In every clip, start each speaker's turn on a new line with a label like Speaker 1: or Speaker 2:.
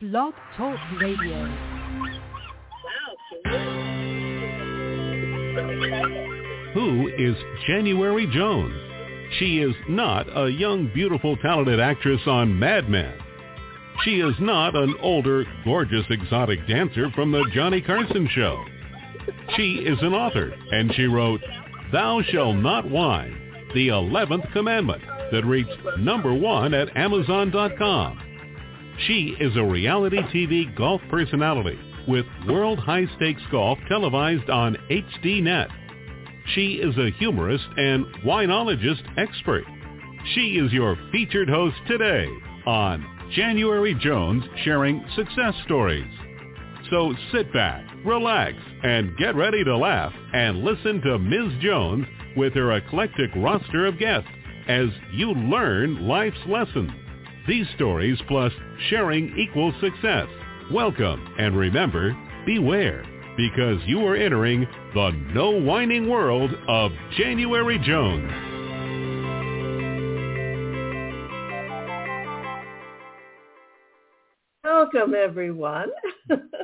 Speaker 1: Blog Talk Radio.
Speaker 2: Who is January Jones? She is not a young, beautiful, talented actress on Mad Men. She is not an older, gorgeous, exotic dancer from the Johnny Carson show. She is an author, and she wrote, Thou Shall Not Whine, the 11th Commandment, that reached number one at Amazon.com. She is a reality TV golf personality with World High Stakes Golf televised on HDNet. She is a humorist and whinologist expert. She is your featured host today on January Jones sharing success stories. So sit back, relax, and get ready to laugh and listen to Ms. Jones with her eclectic roster of guests as you learn life's lessons. These stories plus sharing equals success. Welcome and remember, beware because you are entering the no whining world of January Jones.
Speaker 3: Welcome, everyone.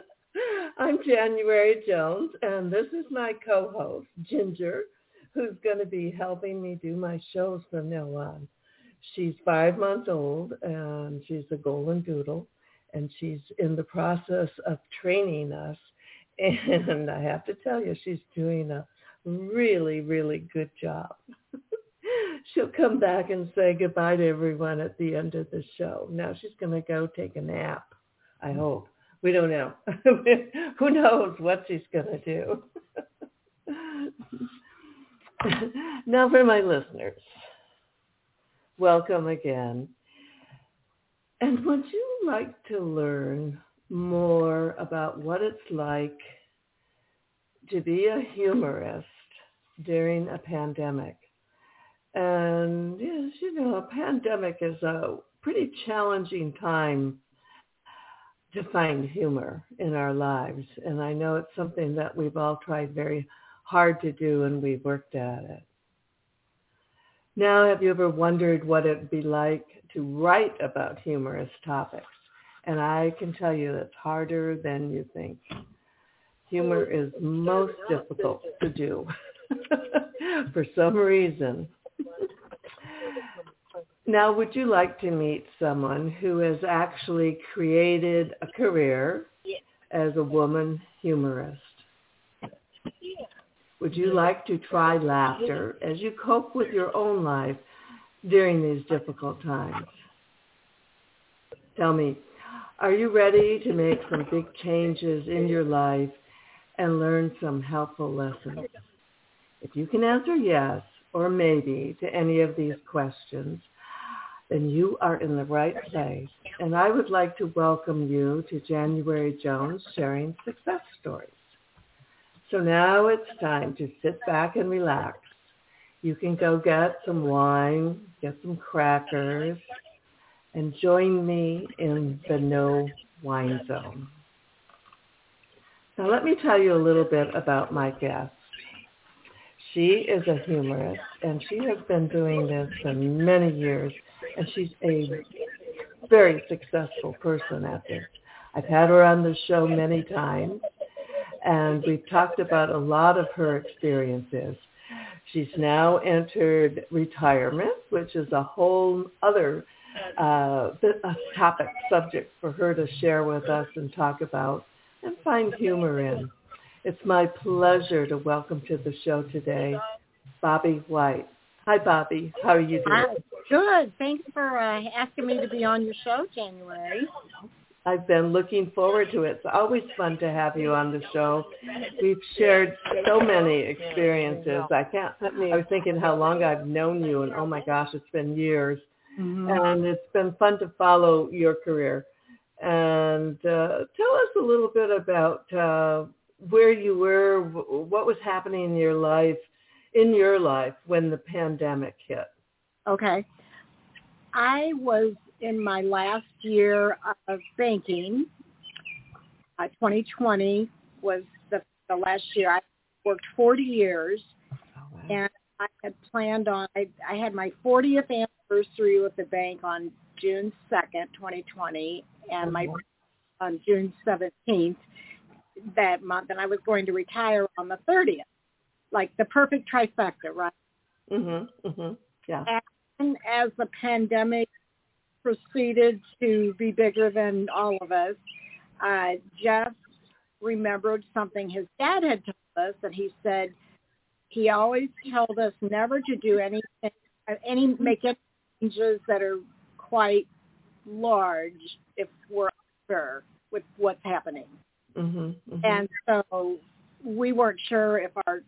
Speaker 3: I'm January Jones, and this is my co-host, Ginger, who's going to be helping me do my shows from now on. She's five months old, and she's a golden doodle, and she's in the process of training us. And I have to tell you, she's doing a really, really good job. She'll come back and say goodbye to everyone at the end of the show. Now she's going to go take a nap, I hmm. hope. We don't know. Who knows what she's going to do. now for my listeners, welcome again. And would you like to learn more about what it's like to be a humorist during a pandemic? And you know, a pandemic is a pretty challenging time to find humor in our lives. And I know it's something that we've all tried very hard to do and we've worked at it. Now, have you ever wondered what it'd be like to write about humorous topics? And I can tell you it's harder than you think. Humor is most difficult to do for some reason. Now, would you like to meet someone who has actually created a career as a woman humorist? Would you like to try laughter as you cope with your own life during these difficult times? Tell me, are you ready to make some big changes in your life and learn some helpful lessons? If you can answer yes or maybe to any of these questions, then you are in the right place. And I would like to welcome you to January Jones sharing success stories. So now it's time to sit back and relax. You can go get some wine, get some crackers, and join me in the no wine zone. Now let me tell you a little bit about my guest. She is a humorist and she has been doing this for many years and she's a very successful person at this. I've had her on the show many times and we've talked about a lot of her experiences. She's now entered retirement, which is a whole other uh, topic subject for her to share with us and talk about and find humor in. It's my pleasure to welcome to the show today Bobbe White. Hi, Bobbe. How are you doing?
Speaker 4: Good. Thanks for uh, asking me to be on your show, January.
Speaker 3: I've been looking forward to it. It's always fun to have you on the show. We've shared so many experiences. I can't. I was thinking how long I've known you, and oh my gosh, it's been years. Mm-hmm. And it's been fun to follow your career. And uh, tell us a little bit about uh, where you were, what was happening in your life, in your life when the pandemic hit.
Speaker 4: Okay. I was in my last year of banking. Uh, 2020 was the, the last year. I worked 40 years, oh, wow. and I had planned on. I, I had my 40th anniversary with the bank on June 2nd, 2020, and my on June 17th that month, and I was going to retire on the 30th. Like the perfect trifecta, right?
Speaker 3: Mhm. Mhm. Yeah.
Speaker 4: And as the pandemic proceeded to be bigger than all of us, uh, Jeff remembered something his dad had told us, and he said he always told us never to do anything, any make any changes that are quite large if we're sure with what's happening.
Speaker 3: Mhm. mhm.
Speaker 4: And so we weren't sure if our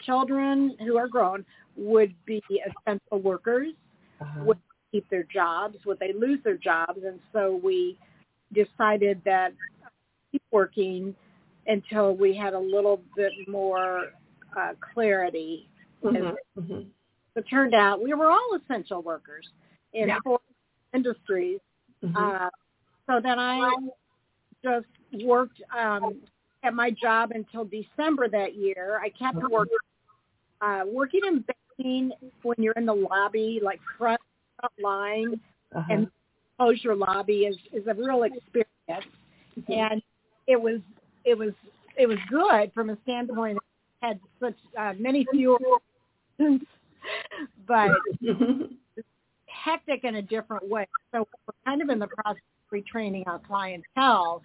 Speaker 4: children who are grown would be essential workers,
Speaker 3: Uh-huh.
Speaker 4: would keep their jobs, would they lose their jobs, and so we decided that keep working until we had a little bit more uh, clarity.
Speaker 3: Mhm. Mhm.
Speaker 4: It turned out we were all essential workers in
Speaker 3: Yeah.
Speaker 4: four industries.
Speaker 3: Mhm.
Speaker 4: Uh, so then I just worked um, at my job until December that year. I kept
Speaker 3: Okay.
Speaker 4: working, uh, working in banking when you're in the lobby, like front, front line,
Speaker 3: Uh-huh.
Speaker 4: and close your lobby is, is a real experience. And it was it was it was good from a standpoint. It had such uh, many fewer, but
Speaker 3: Mhm.
Speaker 4: hectic in a different way. So we're kind of in the process of retraining our clientele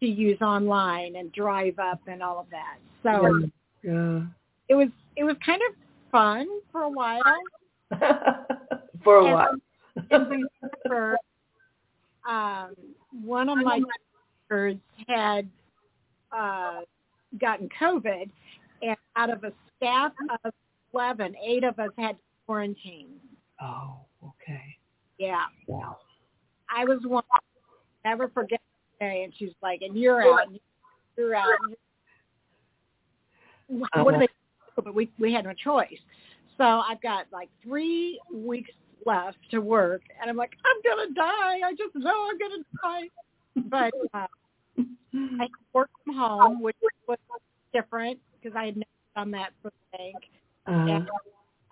Speaker 4: to use online and drive up and all of that. So
Speaker 3: yeah.
Speaker 4: it was it was kind of fun for a while.
Speaker 3: For a
Speaker 4: And
Speaker 3: while.
Speaker 4: in December, um, one of my doctors had uh, gotten COVID, and out of a staff of eleven, eight of us had quarantine.
Speaker 3: oh, okay.
Speaker 4: Yeah.
Speaker 3: Wow.
Speaker 4: I was one never forget the day and she's like, and you're out and you're out. And
Speaker 3: Oh.
Speaker 4: what do they do? But we we had no choice. So I've got like three weeks left to work and I'm like, I'm gonna die. I just know I'm gonna die. But uh, I work from home, which was different because I had never done that for the bank.
Speaker 3: Uh,
Speaker 4: And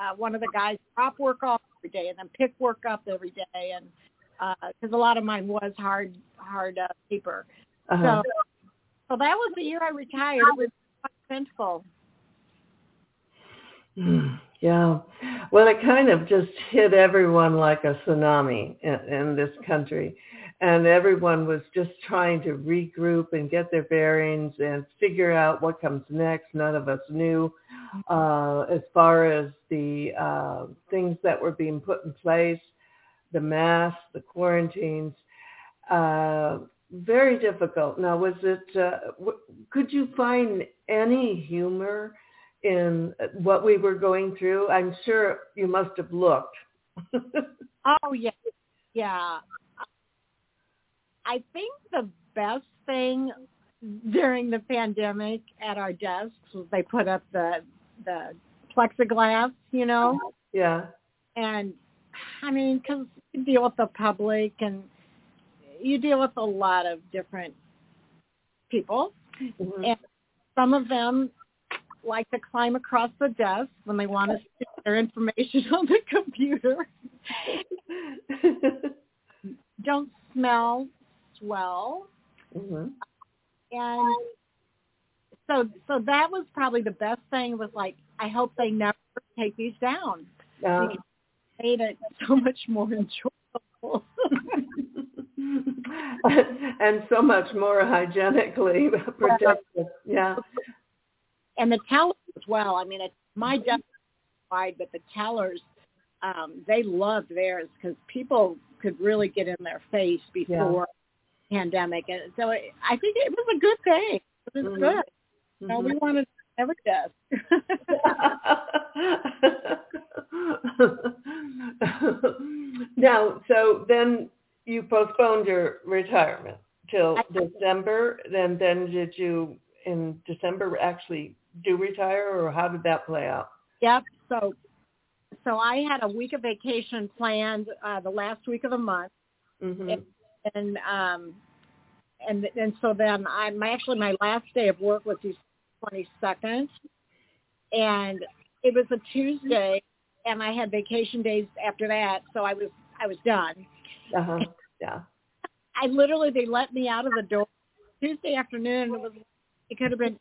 Speaker 4: uh, one of the guys drop work off every day and then pick work up every day and because a lot of mine was hard hard uh, paper.
Speaker 3: uh-huh.
Speaker 4: So so that was the year I retired. It was quite eventful.
Speaker 3: Mm, Yeah. Well, it kind of just hit everyone like a tsunami in, in this country. And everyone was just trying to regroup and get their bearings and figure out what comes next. None of us knew uh, as far as the uh, things that were being put in place, the masks, the quarantines. Uh, very difficult. Now, was it, uh, w- could you find any humor in what we were going through? I'm sure you must have looked.
Speaker 4: Oh yeah, yeah. I think the best thing during the pandemic at our desks was they put up the the plexiglass, you know,
Speaker 3: yeah.
Speaker 4: and I mean, because you deal with the public and you deal with a lot of different people,
Speaker 3: Mhm.
Speaker 4: and some of them like to climb across the desk when they want to see their information on the computer. Don't smell well,
Speaker 3: Mhm.
Speaker 4: and so so that was probably the best thing. Was like I hope they never take these down. Because it made it so much more enjoyable.
Speaker 3: and so much more hygienically protected. Yeah.
Speaker 4: And the tellers as well. I mean, it, my desk is wide, but the tellers, um, they loved theirs because people could really get in their face before pandemic, and so it, I think it was a good thing. It was
Speaker 3: Mhm.
Speaker 4: good. You know, we wanted every desk.
Speaker 3: now, so then you postponed your retirement till December. Then, then did you in December actually do retire, or how did that play out?
Speaker 4: yep. So, so I had a week of vacation planned uh, the last week of the month.
Speaker 3: hmm
Speaker 4: and um and and so then I my actually my last day of work was the twenty second and it was a Tuesday and I had vacation days after that so I was I was done.
Speaker 3: Uh-huh. Yeah.
Speaker 4: I literally they let me out of the door Tuesday afternoon. It was it could have been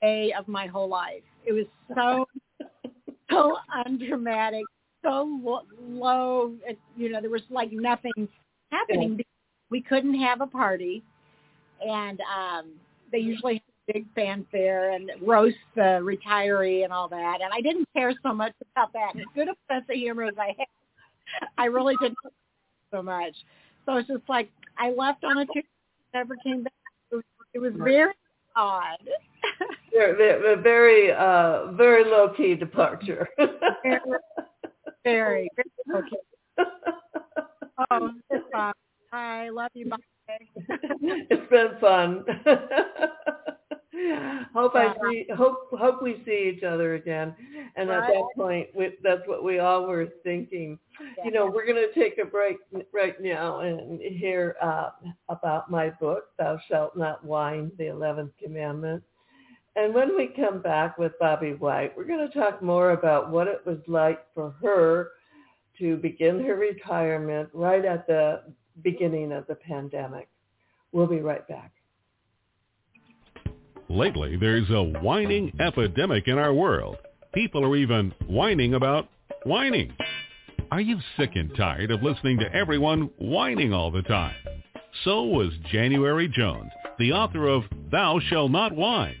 Speaker 4: day of my whole life. It was so so undramatic, so lo- low. It, you know, there was like nothing happening. We couldn't have a party, and um they usually have a big fanfare and roast the retiree and all that. And I didn't care so much about that. As good a sense of humor as I had, I really didn't so much. So it's just like I left on a Tuesday, never came back. It was, it was very odd.
Speaker 3: Very, very, very, uh, very low key departure.
Speaker 4: very, very, very okay. Oh, it's fun. I love you. Bye.
Speaker 3: it's been fun. hope I see, hope hope we see each other again. And at that point, we, that's what we all were thinking. You know, we're going to take a break right now and hear uh, about my book, "Thou Shalt Not Whine: The Eleventh Commandment." And when we come back with Bobbe White, we're going to talk more about what it was like for her to begin her retirement right at the beginning of the pandemic. We'll be right back.
Speaker 2: Lately, there's a whining epidemic in our world. People are even whining about whining. Are you sick and tired of listening to everyone whining all the time? So was January Jones, the author of Thou Shall Not Whine,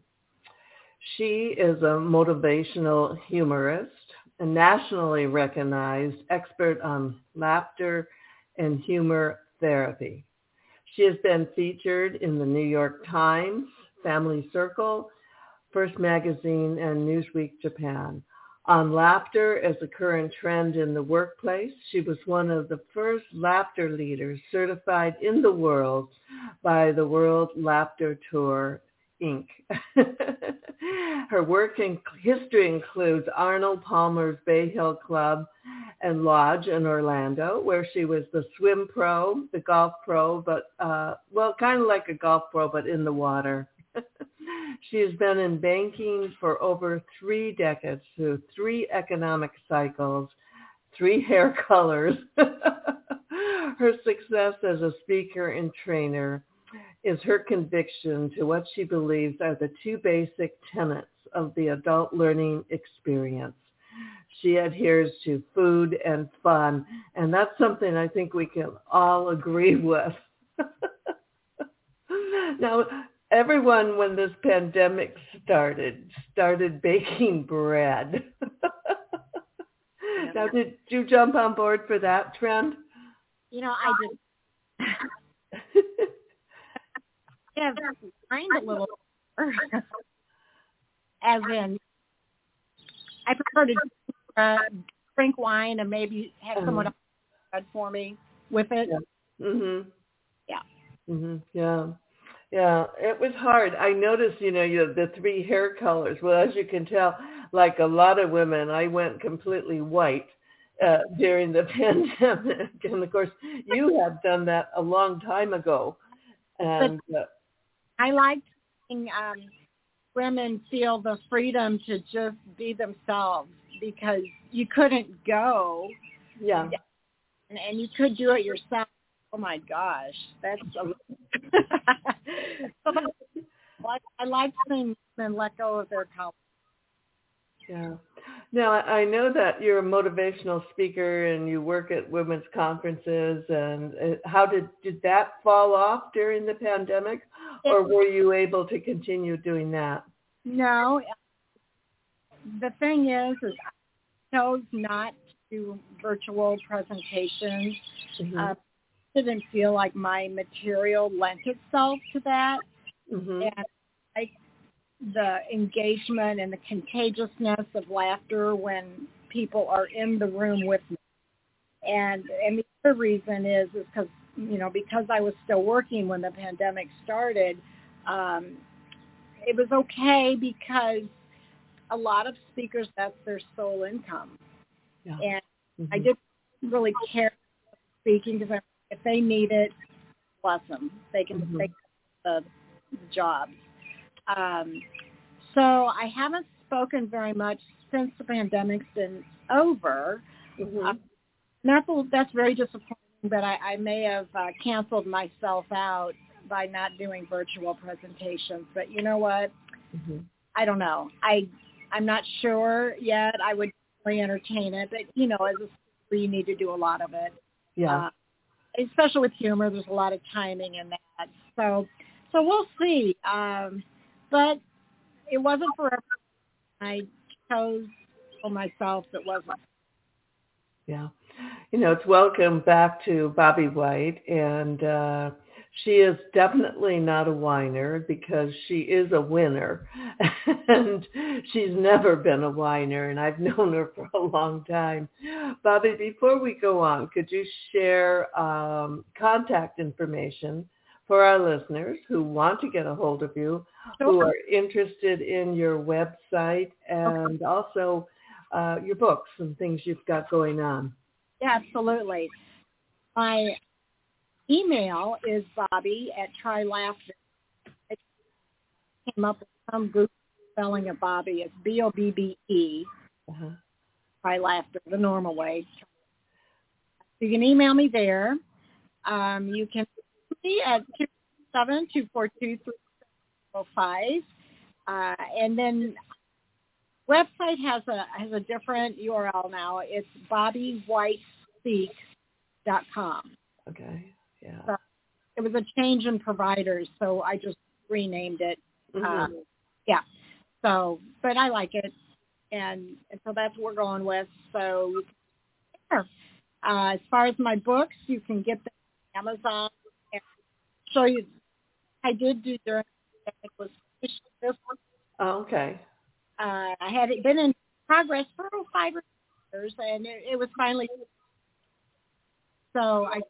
Speaker 3: She is a motivational humorist, a nationally recognized expert on laughter and humor therapy. She has been featured in the New York Times, Family Circle, First Magazine, and Newsweek Japan. On laughter as a current trend in the workplace, she was one of the first laughter leaders certified in the world by the World Laughter Tour Inc. Her work in history includes Arnold Palmer's Bay Hill Club and Lodge in Orlando, where she was the swim pro, the golf pro, but uh, well, kind of like a golf pro, but in the water. she has been in banking for over three decades through three economic cycles, three hair colors. Her success as a speaker and trainer is her conviction to what she believes are the two basic tenets of the adult learning experience. She adheres to food and fun, and that's something I think we can all agree with. now, everyone, when this pandemic started, started baking bread. now, did you jump on board for that trend?
Speaker 4: You know, I did. have mind a little as in I prefer to uh, drink wine and maybe have mm-hmm. someone else for me with it.
Speaker 3: Yeah. Mhm.
Speaker 4: Yeah.
Speaker 3: Mhm. Yeah. Yeah, it was hard. I noticed, you know, you have the three hair colors. Well, as you can tell, like a lot of women, I went completely white uh, during the pandemic, and of course, you have done that a long time ago. And uh,
Speaker 4: I liked seeing um, women feel the freedom to just be themselves because you couldn't go.
Speaker 3: Yeah.
Speaker 4: And, and you could do it yourself. Oh my gosh, that's. A, I, I like seeing women let go of their power.
Speaker 3: Yeah. Now, I know that you're a motivational speaker and you work at women's conferences. And uh, how did did that fall off during the pandemic, or were you able to continue doing that?
Speaker 4: No. The thing is, is I chose not to do virtual presentations. Mm-hmm. Uh, didn't feel like my material lent itself to that. Mm-hmm. And the engagement and the contagiousness of laughter when people are in the room with me. And and the other reason is is because you know because I was still working when the pandemic started, um, it was okay because a lot of speakers that's their sole income, yeah. and mm-hmm. I didn't really care speaking because if they need it, bless them, they can mm-hmm. take the, the jobs. Um, so I haven't spoken very much since the pandemic's been over. Mm-hmm. Uh, that's, that's very disappointing, but I, I may have uh, canceled myself out by not doing virtual presentations. But you know what? Mm-hmm. I don't know. I I'm not sure yet. I would really entertain it, but you know, as a speaker, you need to do a lot of it.
Speaker 3: Yeah. Uh,
Speaker 4: especially with humor, there's a lot of timing in that. So, so we'll see. Um, but it wasn't forever. I chose for myself that wasn't.
Speaker 3: Yeah. You know, it's welcome back to Bobbe White and uh she is definitely not a whiner because she is a winner and she's never been a whiner and I've known her for a long time. Bobbe, before we go on, could you share um, contact information for our listeners who want to get a hold of you, who are interested in your website and also uh, your books and things you've got going on.
Speaker 4: Yeah, absolutely. My email is Bobbe at Try Laughter. I came up with some Google spelling of Bobbe. It's B O B B E. Uh-huh. Try Laughter the normal way. You can email me there. Um, you can me at two seven two four two three five. Uh, and then website has a has a different URL now. It's bobbewhitespeaks.com.
Speaker 3: Okay. Yeah. So
Speaker 4: it was a change in providers, so I just renamed it. Mm-hmm. Um, yeah. So, but I like it, and, and so that's what we're going with. So, yeah. Uh, as far as my books, you can get them on Amazon. And show you I did do during it was this one.
Speaker 3: Oh, okay.
Speaker 4: Uh, I had it been in progress for five years, and it, it was finally. So I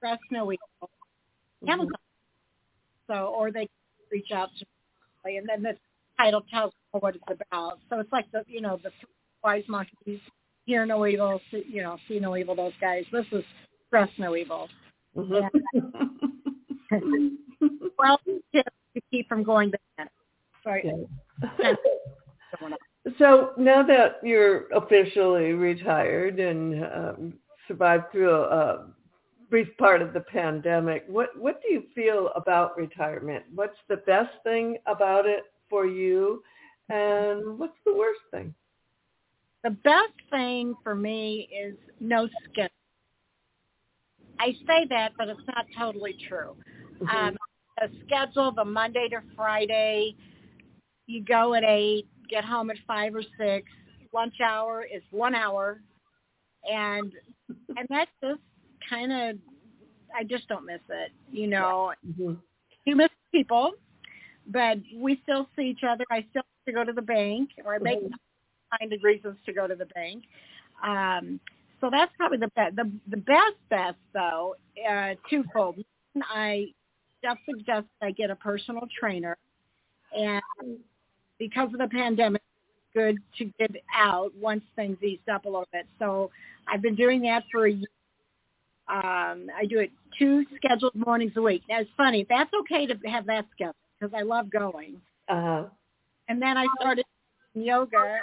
Speaker 4: press no email, mm-hmm. Amazon. So, or they reach out to me, and then the title tells what it's about. So it's like the, you know, the wise monkeys, hear no evil, see, you know, see no evil. Those guys. This is press no evil. Mm-hmm. well, tips to keep from going bad. Sorry.
Speaker 3: so now that you're officially retired and um, survived through a, a, brief part of the pandemic, what what do you feel about retirement? What's the best thing about it for you, and what's the worst thing?
Speaker 4: The best thing for me is no schedule. I say that, but it's not totally true. Mm-hmm. Um, a schedule the Monday to Friday. You go at eight, get home at five or six. Lunch hour is one hour, and and that's just kind of I just don't miss it. You know, mm-hmm. you miss people, but we still see each other. I still have to go to the bank, or I make mm-hmm. find reasons to go to the bank. Um, so that's probably the best. The the best best though, uh, twofold. I just suggest I get a personal trainer, and because of the pandemic, it's good to get out once things eased up a little bit. So I've been doing that for a year. Um, I do it two scheduled mornings a week. Now it's funny. That's okay to have that schedule because I love going.
Speaker 3: Uh-huh.
Speaker 4: And then I started yoga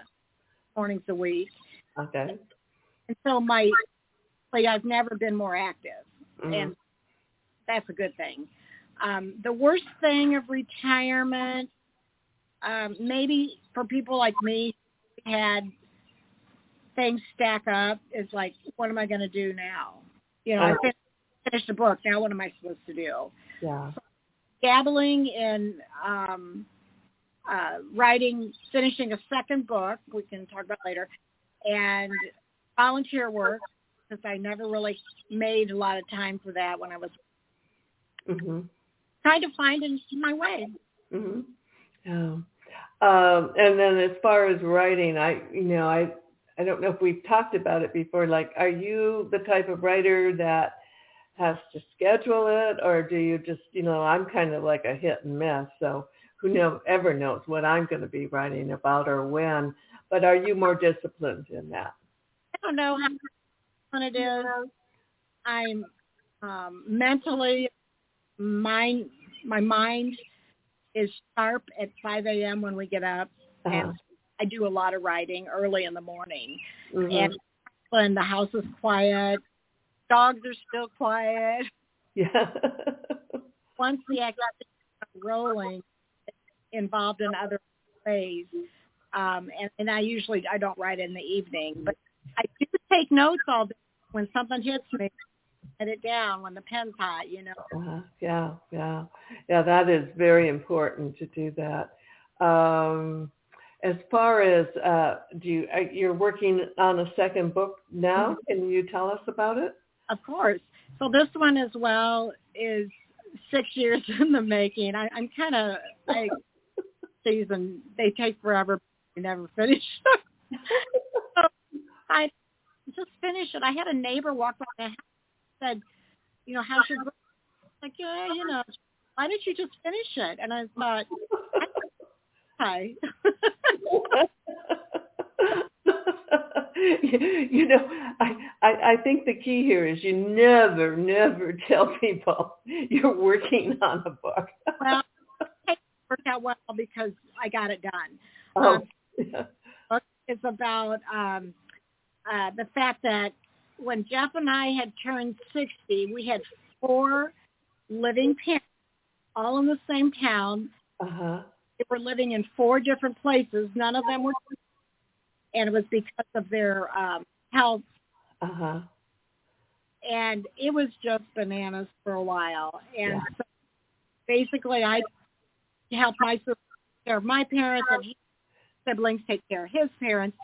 Speaker 4: mornings a week.
Speaker 3: Okay.
Speaker 4: And so my, like I've never been more active, mm-hmm. and that's a good thing. Um, the worst thing of retirement, um, maybe for people like me, had things stack up, it's like, what am I going to do now? You know, I
Speaker 3: Oh.
Speaker 4: finished, finished the book. Now what am I supposed to do?
Speaker 3: Yeah.
Speaker 4: dabbling in um, uh, writing, finishing a second book, we can talk about later, and volunteer work, because I never really made a lot of time for that when I was
Speaker 3: Mhm.
Speaker 4: Trying to find in my way.
Speaker 3: Mm-hmm. Yeah. Um, and then as far as writing, I you know I I don't know if we've talked about it before. Like, are you the type of writer that has to schedule it, or do you just you know I'm kind of like a hit and miss, so who know ever knows what I'm going to be writing about or when. But are you more disciplined in that?
Speaker 4: I don't know how it is. I'm um, mentally, mind, my mind is sharp at 5 a.m. when we get up,
Speaker 3: Uh-huh.
Speaker 4: and I do a lot of writing early in the morning.
Speaker 3: Mhm.
Speaker 4: and when the house is quiet, dogs are still quiet.
Speaker 3: yeah.
Speaker 4: Once the activity is rolling, involved in other ways. Um, and, and I usually I don't write in the evening, but I do take notes all day. When something hits me, write it down when the pen's hot. You know.
Speaker 3: Uh, yeah, yeah, yeah. That is very important to do that. Um, as far as uh, do you, uh, you're working on a second book now? Can you tell us about it?
Speaker 4: Of course. So this one as well is six years in the making. I, I'm kind of I season they take forever. We never finish. so I just finished it. I had a neighbor walk by my house said, you know, how's your book? Like, yeah, you know, why don't you just finish it? And I thought, hi.
Speaker 3: you know, I, I I think the key here is you never, never tell people you're working on a book.
Speaker 4: well, it worked out well because I got it done.
Speaker 3: oh,
Speaker 4: um, book is about um, uh, the fact that when Jeff and I had turned 60, we had four living parents, all in the same town.
Speaker 3: uh-huh.
Speaker 4: They were living in four different places. None of them were, and it was because of their um, health.
Speaker 3: Uh-huh.
Speaker 4: And it was just bananas for a while. And
Speaker 3: Yeah.
Speaker 4: so basically, I helped my sister take care of my parents, and his siblings take care of his parents.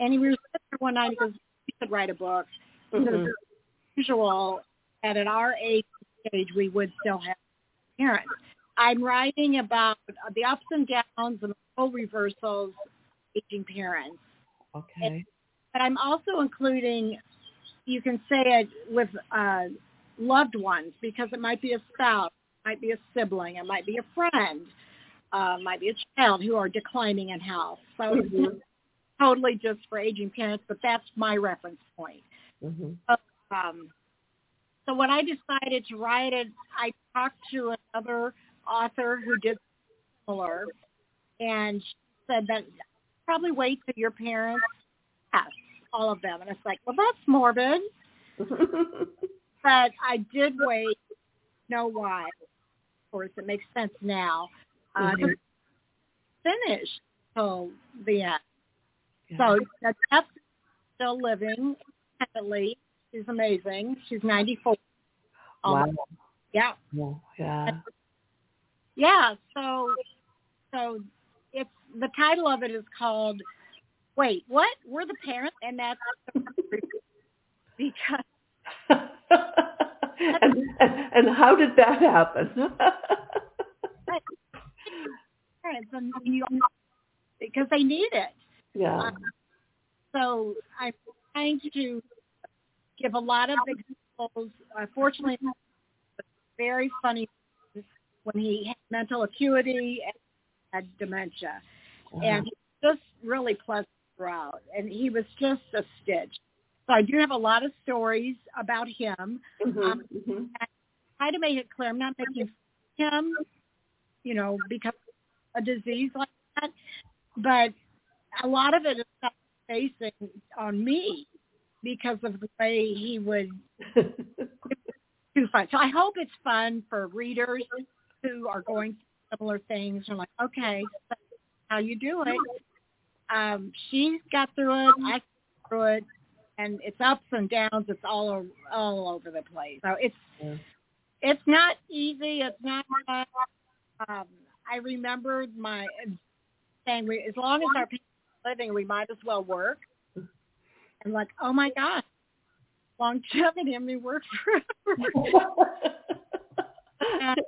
Speaker 4: And he was one night because we could write a book.
Speaker 3: Mhm.
Speaker 4: "It's usual that at our age stage we would still have parents. I'm writing about the ups and downs and full reversals of aging parents.
Speaker 3: Okay.
Speaker 4: But I'm also including, you can say it with uh, loved ones because it might be a spouse, it might be a sibling, it might be a friend, uh, might be a child who are declining in health. So it's not
Speaker 3: Mhm.
Speaker 4: totally just for aging parents, but that's my reference point.
Speaker 3: Mhm.
Speaker 4: Um, so when I decided to write it, I talked to another author who did similar, and she said that probably wait till your parents pass, all of them. And it's like, well, that's morbid, but I did wait. Know why? Of course, it makes sense now. Uh,
Speaker 3: Mhm.
Speaker 4: to finish till the end.
Speaker 3: Yeah.
Speaker 4: So Jeff's still living She's amazing. She's 94.
Speaker 3: wow.
Speaker 4: Um, Yeah.
Speaker 3: Yeah. Yeah.
Speaker 4: Yeah. So, so it's the title of it is called "Wait, What? We're the Parents," and that's because
Speaker 3: and, and and how did that happen?
Speaker 4: parents and you because they need it.
Speaker 3: yeah.
Speaker 4: Um, so I'm trying to give a lot of examples. Uh, fortunately, very funny when he had mental acuity and had dementia, and he was just really pleasant throughout. And he was just a stitch. So I do have a lot of stories about him.
Speaker 3: Mhm,
Speaker 4: um,
Speaker 3: mhm.
Speaker 4: Try to make it clear I'm not making him, you know, because of a disease like that, but a lot of it is facing on me because of the way he would do fun. So I hope it's fun for readers who are going through similar things. They're like, okay, how you do it. um, she got through it. I got through it, and it's ups and downs. It's all all over the place. So it's
Speaker 3: Yeah.
Speaker 4: it's not easy. It's not. Um, I remember my saying, as long as our people living, we might as well work. And like, oh my God, longevity. I mean, work forever.
Speaker 3: and,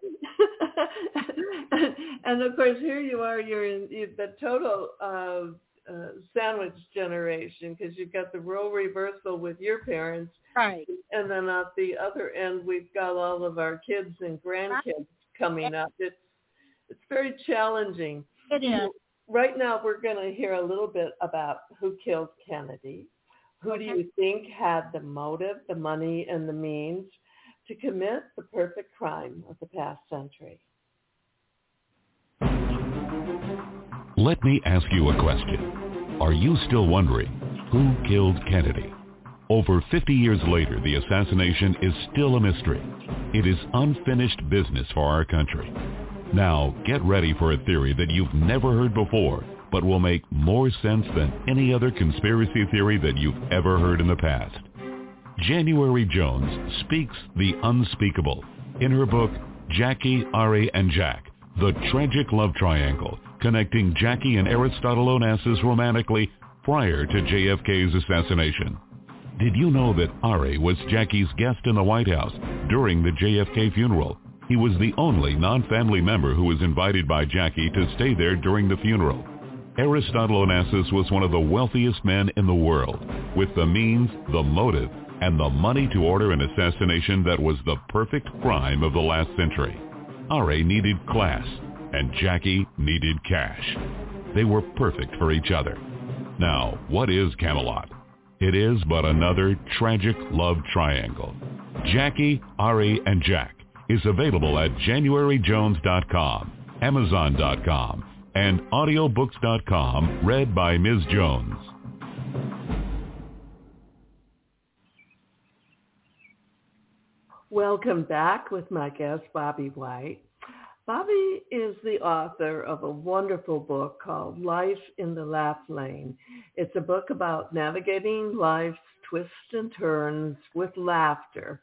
Speaker 3: and of course, here you are. You're in you, the total uh, uh, sandwich generation because you've got the role reversal with your parents,
Speaker 4: right.
Speaker 3: and then at the other end, we've got all of our kids and grandkids coming up. It's it's very challenging.
Speaker 4: It is.
Speaker 3: Right now, we're going to hear a little bit about who killed Kennedy. Who do you think had the motive, the money, and the means to commit the perfect crime of the past century?
Speaker 2: Let me ask you a question. Are you still wondering who killed Kennedy? Over 50 years later, the assassination is still a mystery. It is unfinished business for our country. Now, get ready for a theory that you've never heard before, but will make more sense than any other conspiracy theory that you've ever heard in the past. January Jones speaks the unspeakable in her book, Jackie, Ari, and Jack, The Tragic Love Triangle, connecting Jackie and Aristotle Onassis romantically prior to JFK's assassination. Did you know that Ari was Jackie's guest in the White House during the JFK funeral? He was the only non-family member who was invited by Jackie to stay there during the funeral. Aristotle Onassis was one of the wealthiest men in the world, with the means, the motive, and the money to order an assassination that was the perfect crime of the last century. Ari needed class, and Jackie needed cash. They were perfect for each other. Now, what is Camelot? It is but another tragic love triangle. Jackie, Ari, and Jack is available at januaryjones.com, amazon.com, and audiobooks.com, read by Ms. Jones.
Speaker 3: Welcome back with my guest, Bobbe White. Bobbe is the author of a wonderful book called Life in the Laugh Lane. It's a book about navigating life's twists and turns with laughter.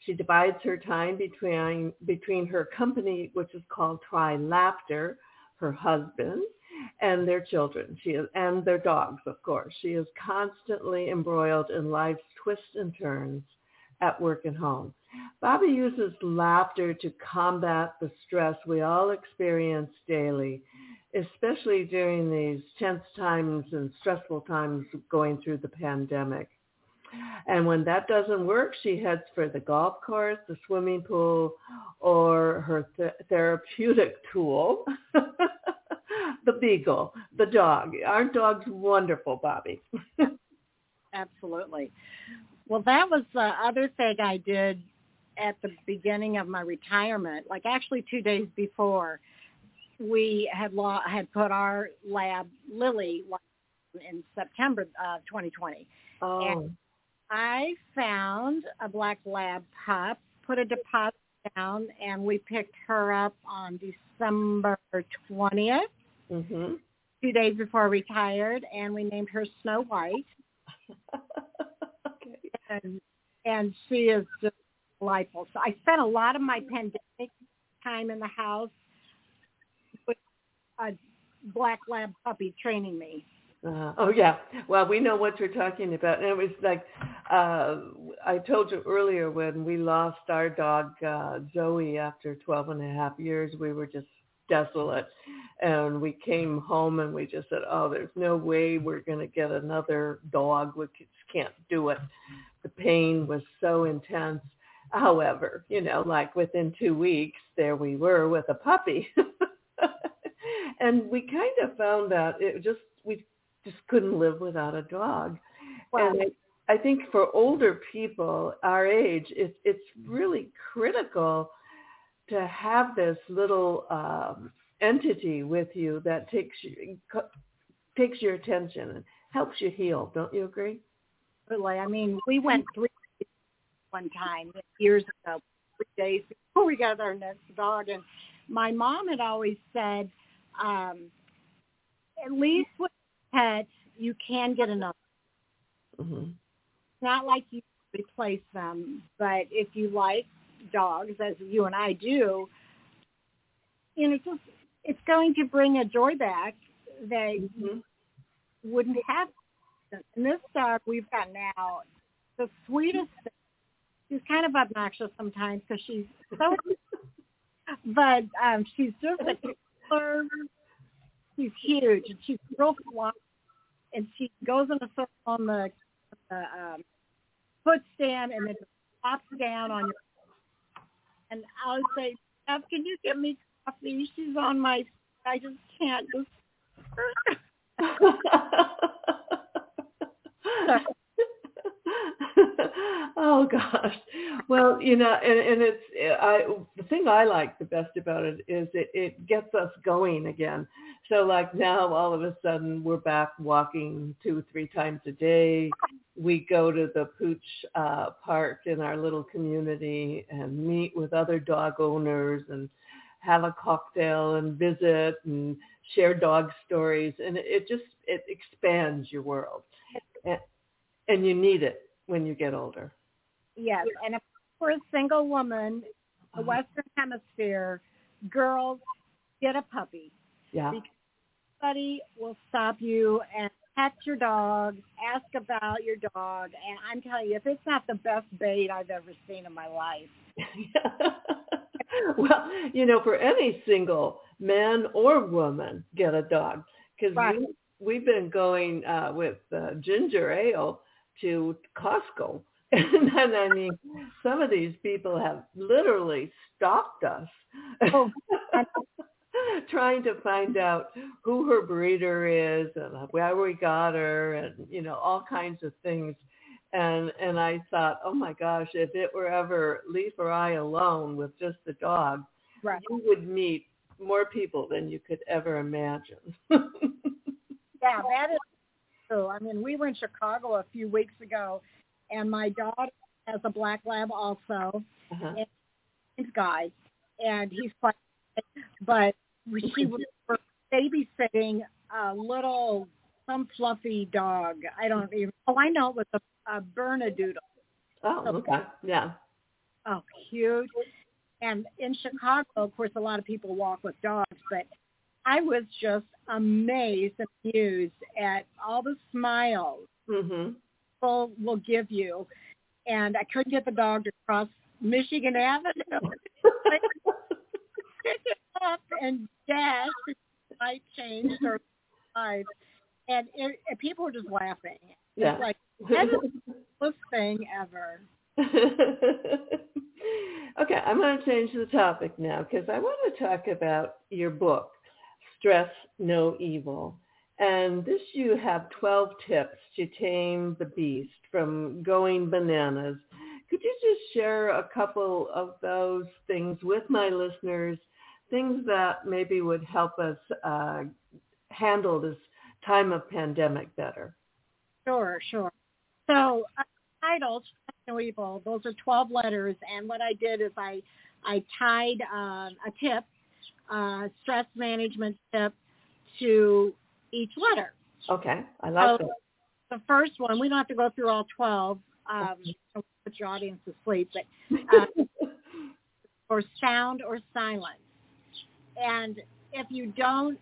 Speaker 3: She divides her time between between her company, which is called Try Laughter, her husband, and their children. She is, and their dogs, of course. She is constantly embroiled in life's twists and turns at work and home. Bobbe uses laughter to combat the stress we all experience daily, especially during these tense times and stressful times going through the pandemic. And when that doesn't work, she heads for the golf course, the swimming pool, or her th- therapeutic tool, the beagle, the dog. Aren't dogs wonderful, Bobbe?
Speaker 4: Absolutely. Well, that was the other thing I did at the beginning of my retirement. Like actually two days before, we had law had put our lab Lily in September of 2020.
Speaker 3: Oh,
Speaker 4: And I found a black lab pup, put a deposit down, and we picked her up on December 20th,
Speaker 3: hmm
Speaker 4: two days before I retired, and we named her Snow White.
Speaker 3: okay.
Speaker 4: and and she is just delightful. So I spent a lot of my pandemic time in the house with a black lab puppy training me.
Speaker 3: Uh, oh yeah. Well, we know what you're talking about. And it was like uh I told you earlier when we lost our dog uh Zoe after 12 and a half years, we were just desolate. And we came home and we just said, "Oh, there's no way we're going to get another dog. We just can't do it." The pain was so intense. However, you know, like within 2 weeks there we were with a puppy. and we kind of found that it just we just couldn't live without a dog.
Speaker 4: Well,
Speaker 3: and I, I think for older people our age, it's it's really critical to have this little um, entity with you that takes you takes your attention and helps you heal. Don't you agree?
Speaker 4: Really, I mean, we went three days one time years ago, three days before we got our next dog, and my mom had always said, um, at least with pet, you can get another.
Speaker 3: hmm
Speaker 4: It's not like you replace them, but if you like dogs, as you and I do, you know, just it's going to bring a joy back that
Speaker 3: hmm
Speaker 4: wouldn't have. And this dog we've got now, the sweetest. She's kind of obnoxious sometimes because she's so, but um, she's just a killer. She's huge and she's real fluffy, and she goes in a circle on the, the um, foot stand and then pops down on your. And I'll say, Steph, can you get me coffee? She's on my. I just can't. Just
Speaker 3: oh gosh. Well, you know, and, and it's I the thing I like the best about it is it it gets us going again. So like now all of a sudden we're back walking two three times a day. We go to the Pooch uh, Park in our little community and meet with other dog owners and have a cocktail and visit and share dog stories and it, it just it expands your world and, and you need it when you get older
Speaker 4: Yes, and if for a single woman, the
Speaker 3: Uh-huh.
Speaker 4: Western Hemisphere, girls get a puppy.
Speaker 3: yeah
Speaker 4: Somebody will stop you and pet your dog, ask about your dog, and I'm telling you, if it's not the best bait I've ever seen in my life.
Speaker 3: well you know for any single man or woman get a dog because
Speaker 4: Right.
Speaker 3: we, we've been going uh with uh, ginger ale to costco. And then i mean some of these people have literally stalked us
Speaker 4: Oh,
Speaker 3: trying to find out who her breeder is and where we got her and you know all kinds of things. And and I thought oh my gosh if it were ever Leaf or I alone with just the dog
Speaker 4: Right.
Speaker 3: you would meet more people than you could ever imagine.
Speaker 4: Yeah, that is true. I mean, we were in Chicago a few weeks ago, and my daughter has a black lab also.
Speaker 3: uh-huh.
Speaker 4: He's guy, and he's quite. But she was babysitting a little some fluffy dog. I don't even. Oh, I know it was a, a Bernedoodle.
Speaker 3: oh okay yeah
Speaker 4: Oh, cute. And in Chicago, of course, a lot of people walk with dogs, but I was just amazed and amused at all the smiles
Speaker 3: mhm
Speaker 4: people will give you. And I couldn't get the dog to cross Michigan Avenue. Pick it up and dash. I changed her life. And, it, and people were just laughing.
Speaker 3: yeah
Speaker 4: It's like, that is the coolest thing ever.
Speaker 3: okay, I'm going to change the topic now because I want to talk about your book, Stress No Evil. And this you have 12 tips to tame the beast from going bananas. Could you just share a couple of those things with my listeners, things that maybe would help us uh, handle this time of pandemic better?
Speaker 4: Sure, sure. So uh, No Evil, those are 12 letters. And what I did is I, I tied um, a tip, uh, stress management tip, to each letter.
Speaker 3: Okay, I like
Speaker 4: So the first one, we don't have to go through all 12, um, put your audience to sleep, but uh,
Speaker 3: that.
Speaker 4: or sound or silence. And if you don't,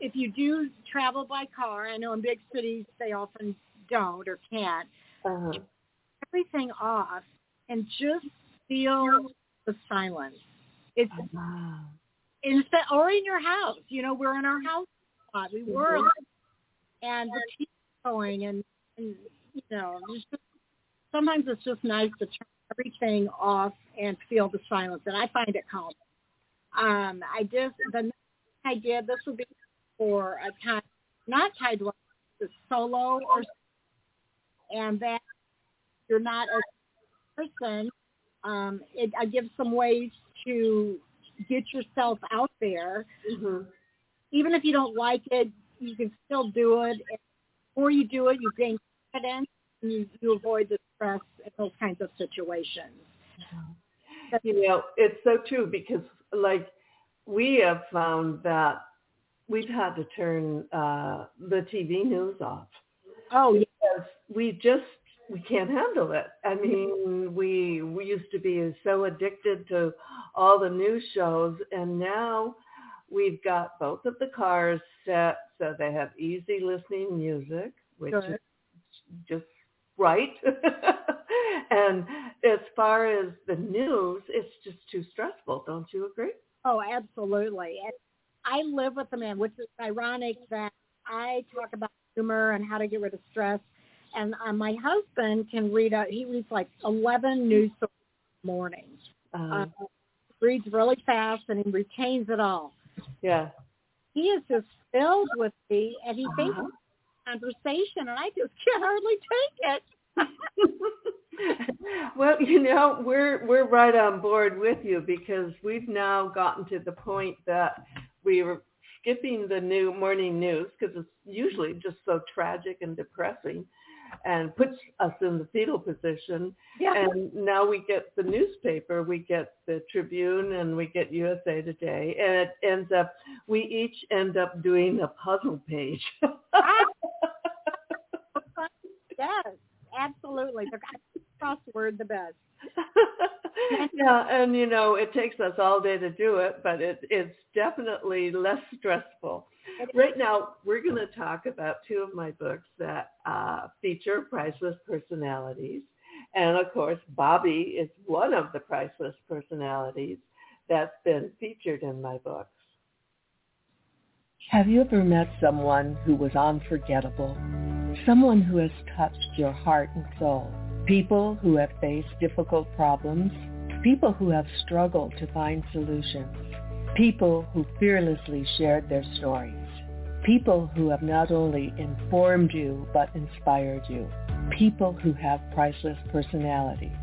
Speaker 4: if you do travel by car, I know in big cities they often don't or can't,
Speaker 3: uh-huh.
Speaker 4: everything off and just feel the silence. It's
Speaker 3: Wow.
Speaker 4: Instead or in your house. You know, we're in our house spot. We were,
Speaker 3: Mhm.
Speaker 4: and the TV's going, and, and you know, just, sometimes it's just nice to turn everything off and feel the silence, and I find it calming. Um, I just the next thing I did this would be for a time not tied to the solo or and that you're not a person. Um, it, I give some ways to get yourself out there
Speaker 3: hmm
Speaker 4: even if you don't like it, you can still do it. And before you do it, you gain confidence and you, you avoid the stress in those kinds of situations.
Speaker 3: You know, it's so true because like we have found that we've had to turn uh, the TV news off.
Speaker 4: Oh, yeah.
Speaker 3: Because we just we can't handle it. I mean, we we used to be so addicted to all the news shows, and now we've got both of the cars set so they have easy listening music, which is just right. and as far as the news, it's just too stressful. Don't you agree?
Speaker 4: Oh, absolutely. And I live with a man, which is ironic that I talk about humor and how to get rid of stress. And uh, my husband can read, a, he reads like 11 news stories a morning.
Speaker 3: Uh,
Speaker 4: reads really fast and he retains it all.
Speaker 3: yeah.
Speaker 4: He is just filled with the, and he thinks
Speaker 3: Uh-huh.
Speaker 4: conversation, and I just can't hardly take it.
Speaker 3: well, you know, we're we're right on board with you because we've now gotten to the point that we are skipping the new morning news because it's usually just so tragic and depressing and puts us in the fetal position
Speaker 4: yeah.
Speaker 3: and now we get the newspaper we get the tribune and we get usa today and it ends up we each end up doing a puzzle page
Speaker 4: yes, absolutely. The crossword, the best.
Speaker 3: yeah, and you know, it takes us all day to do it, but it, it's definitely less stressful. Right now, we're going to talk about two of my books that uh, feature priceless personalities. And of course, Bobbe is one of the priceless personalities that's been featured in my books. Have you ever met someone who was unforgettable? Someone who has touched your heart and soul? People who have faced difficult problems? People who have struggled to find solutions? People who fearlessly shared their stories? People who have not only informed you but inspired you? People who have priceless personalities?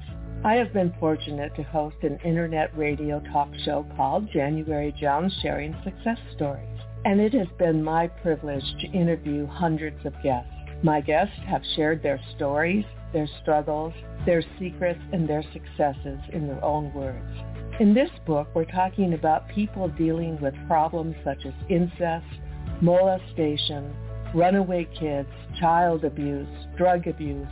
Speaker 3: I have been fortunate to host an internet radio talk show called January Jones Sharing Success Stories and it has been my privilege to interview hundreds of guests. My guests have shared their stories, their struggles, their secrets, and their successes in their own words. In this book, we're talking about people dealing with problems such as incest, molestation, runaway kids, child abuse, drug abuse,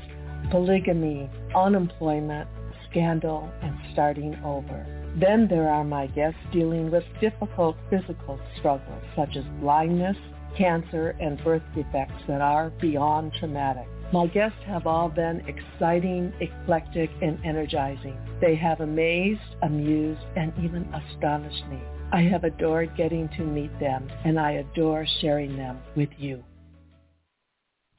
Speaker 3: polygamy, unemployment, scandal, and starting over. Then there are my guests dealing with difficult physical struggles such as blindness, cancer, and birth defects that are beyond traumatic. My guests have all been exciting, eclectic, and energizing. They have amazed, amused, and even astonished me. I have adored getting to meet them, and I adore sharing them with you.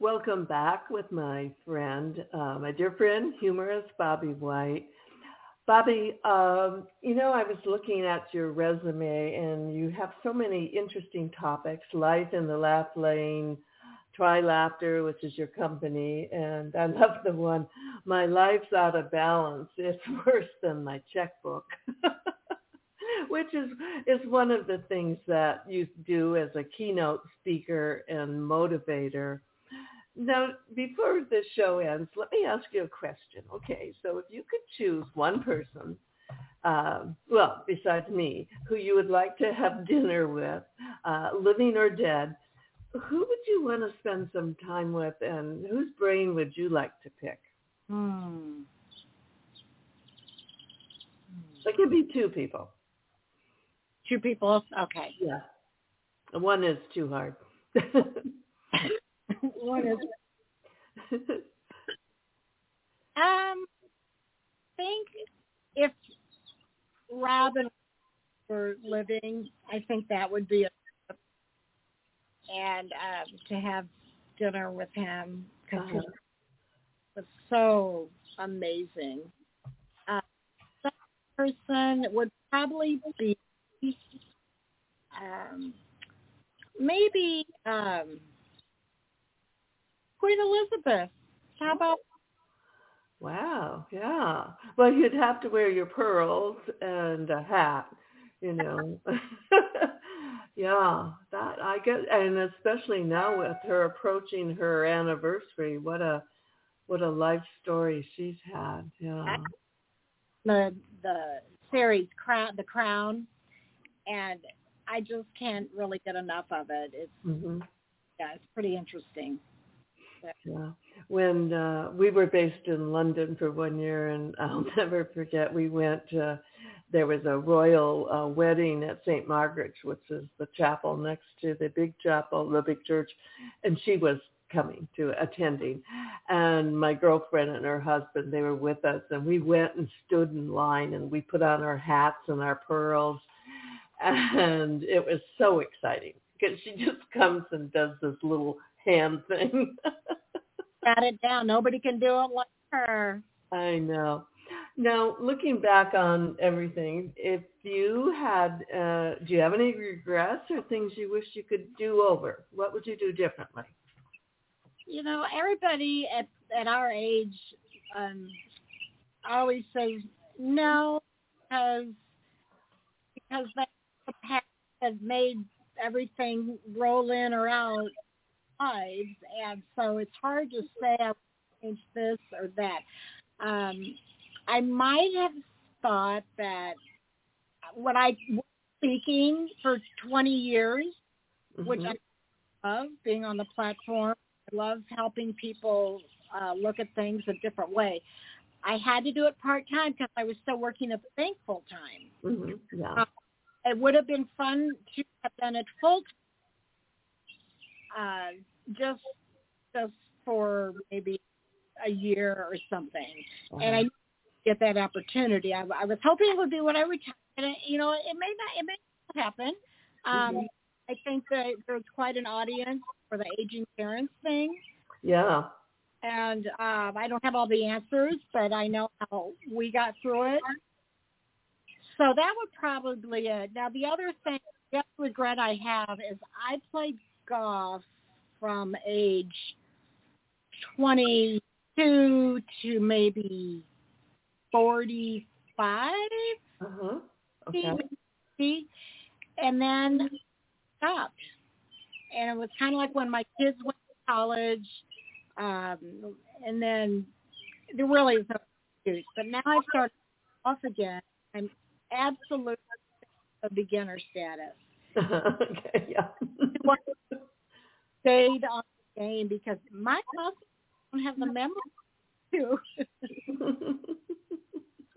Speaker 3: Welcome back with my friend, uh, my dear friend, humorist Bobbe White. Bobbe, um, you know, I was looking at your resume and you have so many interesting topics, life in the laugh lane, Try Laughter, which is your company, and I love the one, my life's out of balance. It's worse than my checkbook. which is is one of the things that you do as a keynote speaker and motivator. Now, before the show ends, let me ask you a question. Okay, so if you could choose one person, um, well, besides me, who you would like to have dinner with, uh, living or dead, who would you want to spend some time with, and whose brain would you like to pick?
Speaker 4: Hmm.
Speaker 3: It could be two people.
Speaker 4: two people. Okay.
Speaker 3: Yeah. One is too hard.
Speaker 4: Is. Um, think if Robin were living, I think that would be a and um, to have dinner with him because
Speaker 3: Uh-huh.
Speaker 4: he was so amazing. Uh, second person would probably be um, maybe um, Queen Elizabeth. How about
Speaker 3: Wow, yeah. Well, you'd have to wear your pearls and a hat, you know. yeah, that I get, and especially now with her approaching her anniversary, what a what a life story she's had. Yeah.
Speaker 4: the the series crown the crown and I just can't really get enough of it. It's
Speaker 3: hmm
Speaker 4: yeah, it's pretty interesting.
Speaker 3: Yeah. When uh, we were based in London for one year, and I'll never forget, we went. Uh, there was a royal uh, wedding at St. Margaret's, which is the chapel next to the big chapel, the big church, and she was coming to attending. And my girlfriend and her husband, they were with us, and we went and stood in line, and we put on our hats and our pearls, and it was so exciting because she just comes and does this little hand thing.
Speaker 4: Got it down. Nobody can do it like her.
Speaker 3: I know. Now, looking back on everything, if you had, uh, do you have any regrets or things you wish you could do over? What would you do differently?
Speaker 4: You know, everybody at at our age um always says no because because that has made everything roll in or out lives and so it's hard to say I change this or that. Um I might have thought that when I was speaking for 20 years, which
Speaker 3: Mhm.
Speaker 4: I love being on the platform. I love helping people uh, look at things a different way. I had to do it part time because I was still working at the bank full time.
Speaker 3: Mhm. Yeah.
Speaker 4: It would have been fun to have done it full time, uh, just just for maybe a year or something. And I didn't get that opportunity. I, I was hoping it would be when I retired. And you know, it may not. It may not happen. Um,
Speaker 3: Mhm.
Speaker 4: I think that there's quite an audience for the aging parents thing,
Speaker 3: yeah.
Speaker 4: and um, I don't have all the answers, but I know how we got through it. So that would probably it. Now the other thing, the other regret I have is I played golf from age 22 to maybe 45
Speaker 3: Uh-huh. Okay.
Speaker 4: maybe, and then stopped. And it was kind of like when my kids went to college, um, and then there really is no excuse. But now I've started off again. I'm absolutely a beginner status.
Speaker 3: okay. Yeah.
Speaker 4: Stayed on the game because my muscles don't have the memory to.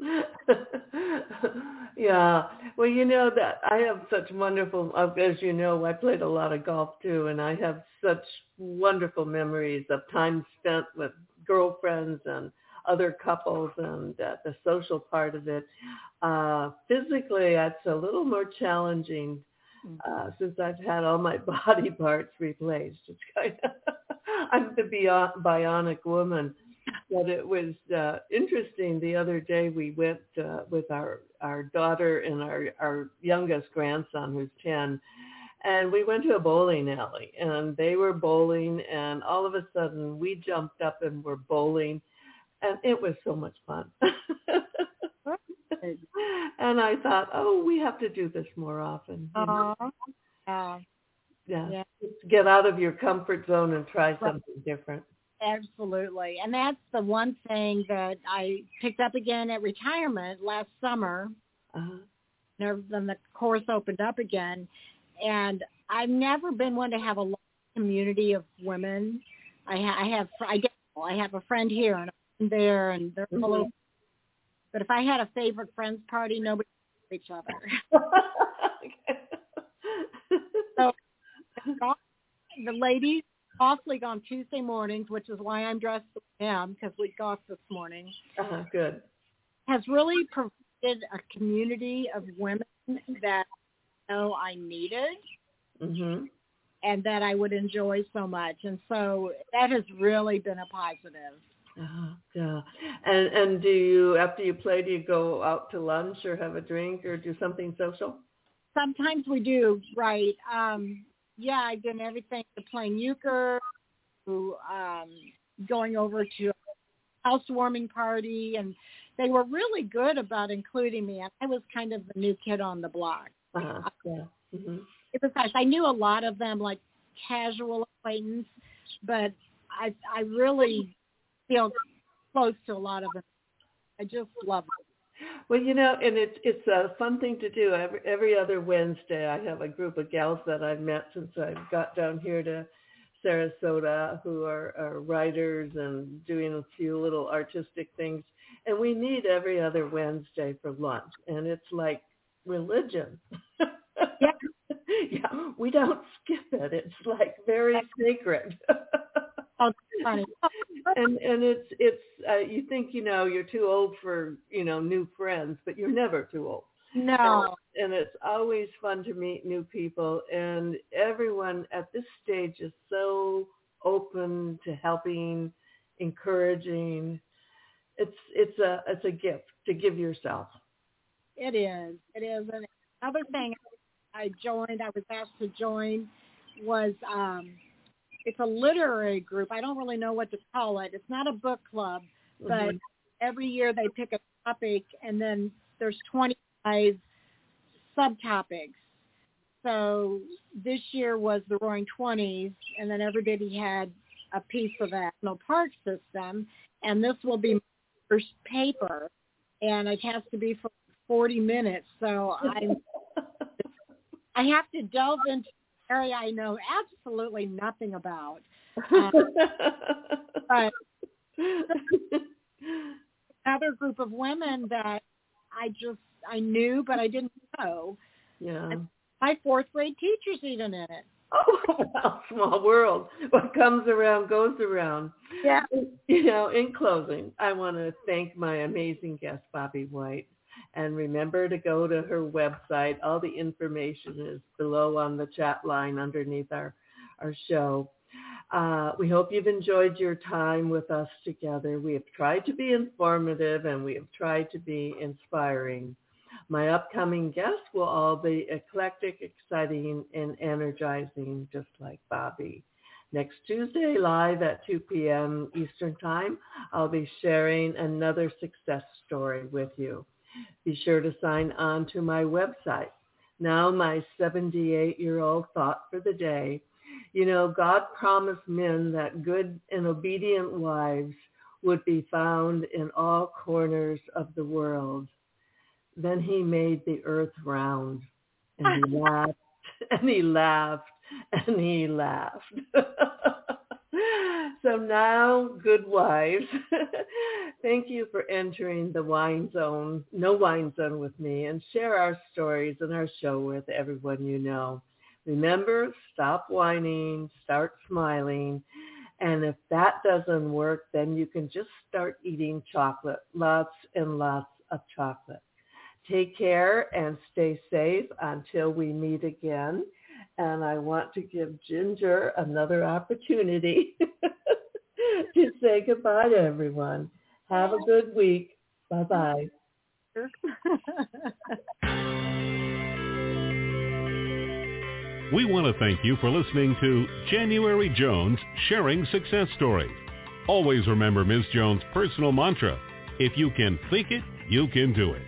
Speaker 3: yeah. Well, you know that I have such wonderful, as you know, I played a lot of golf too, and I have such wonderful memories of time spent with girlfriends and other couples and uh, the social part of it. Uh, physically, it's a little more challenging uh, since I've had all my body parts replaced. It's kind of, I'm the bio- bionic woman. But it was uh, interesting. The other day we went uh, with our our daughter and our our youngest grandson, who's ten, and we went to a bowling alley, and they were bowling, and all of a sudden we jumped up and were bowling, and it was so much fun. and I thought, oh, we have to do this more often.
Speaker 4: Uh,
Speaker 3: yeah.
Speaker 4: yeah.
Speaker 3: Just get out of your comfort zone and try something different.
Speaker 4: Absolutely. And that's the one thing that I picked up again at retirement last summer.
Speaker 3: Uh-huh.
Speaker 4: Then the course opened up again. And I've never been one to have a large community of women. I, ha- I have, I, get, I have a friend here and a friend there and they're
Speaker 3: Mhm.
Speaker 4: over. But if I had a favorite friends party, nobody each other. so the ladies golf league on Tuesday mornings, which is why I'm dressed as I am because we golfed this morning.
Speaker 3: Uh-huh, good.
Speaker 4: Has really provided a community of women that I know I needed.
Speaker 3: Mhm.
Speaker 4: And that I would enjoy so much, and so that has really been a positive.
Speaker 3: Uh-huh, yeah. And and do you after you play, do you go out to lunch or have a drink or do something social?
Speaker 4: Sometimes we do, right? Um, yeah, I've done everything to playing euchre, to um, going over to a housewarming party, and they were really good about including me. I was kind of the new kid on the block.
Speaker 3: Uh-huh, yeah. Mm-hmm.
Speaker 4: It was nice. I knew a lot of them, like casual acquaintance, but I I really feel close to a lot of them. I just love them.
Speaker 3: Well, you know, and it's it's a fun thing to do. Every every other Wednesday, I have a group of gals that I've met since I got down here to Sarasota, who are, are writers and doing a few little artistic things, and we meet every other Wednesday for lunch, and it's like religion.
Speaker 4: Yeah.
Speaker 3: yeah, we don't skip it. It's like very sacred.
Speaker 4: Oh, funny.
Speaker 3: and and it's it's uh, you think you know you're too old for you know new friends, but you're never too old.
Speaker 4: No.
Speaker 3: And, and it's always fun to meet new people, and everyone at this stage is so open to helping, encouraging. It's it's a it's a gift to give yourself.
Speaker 4: It is. It is. And another thing I joined, I was asked to join, was um, it's a literary group. I don't really know what to call it. It's not a book club, but
Speaker 3: Mhm.
Speaker 4: every year they pick a topic, and then there's 25 subtopics. So this year was the Roaring Twenties, and then everybody had a piece of that national park system, and this will be my first paper, and it has to be for 40 minutes. So I I have to delve into area I know absolutely nothing about. Uh, but another group of women that I just I knew but I didn't know.
Speaker 3: yeah.
Speaker 4: My fourth grade teacher's even in it.
Speaker 3: Oh, well, small world. What comes around goes around.
Speaker 4: Yeah.
Speaker 3: You know, in closing, I want to thank my amazing guest, Bobbe White. And remember to go to her website. All the information is below on the chat line underneath our, our show. Uh, we hope you've enjoyed your time with us together. We have tried to be informative and we have tried to be inspiring. My upcoming guests will all be eclectic, exciting, and energizing, just like Bobbe. Next Tuesday, live at 2 p.m. Eastern Time, I'll be sharing another success story with you. Be sure to sign on to my website. Now my 78-year-old thought for the day. You know, God promised men that good and obedient wives would be found in all corners of the world. Then he made the earth round and he laughed and he laughed and he laughed. so now, good wives, thank you for entering the whine zone, no whine zone with me and share our stories and our show with everyone you know. Remember, stop whining, start smiling. And if that doesn't work, then you can just start eating chocolate, lots and lots of chocolate. Take care and stay safe until we meet again. And I want to give Ginger another opportunity to say goodbye to everyone. Have a good week. Bye-bye.
Speaker 2: We want to thank you for listening to January Jones Sharing Success Stories. Always remember Ms. Jones' personal mantra, if you can think it, you can do it.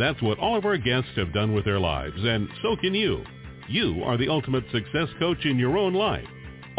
Speaker 2: That's what all of our guests have done with their lives, and so can you. You are the ultimate success coach in your own life.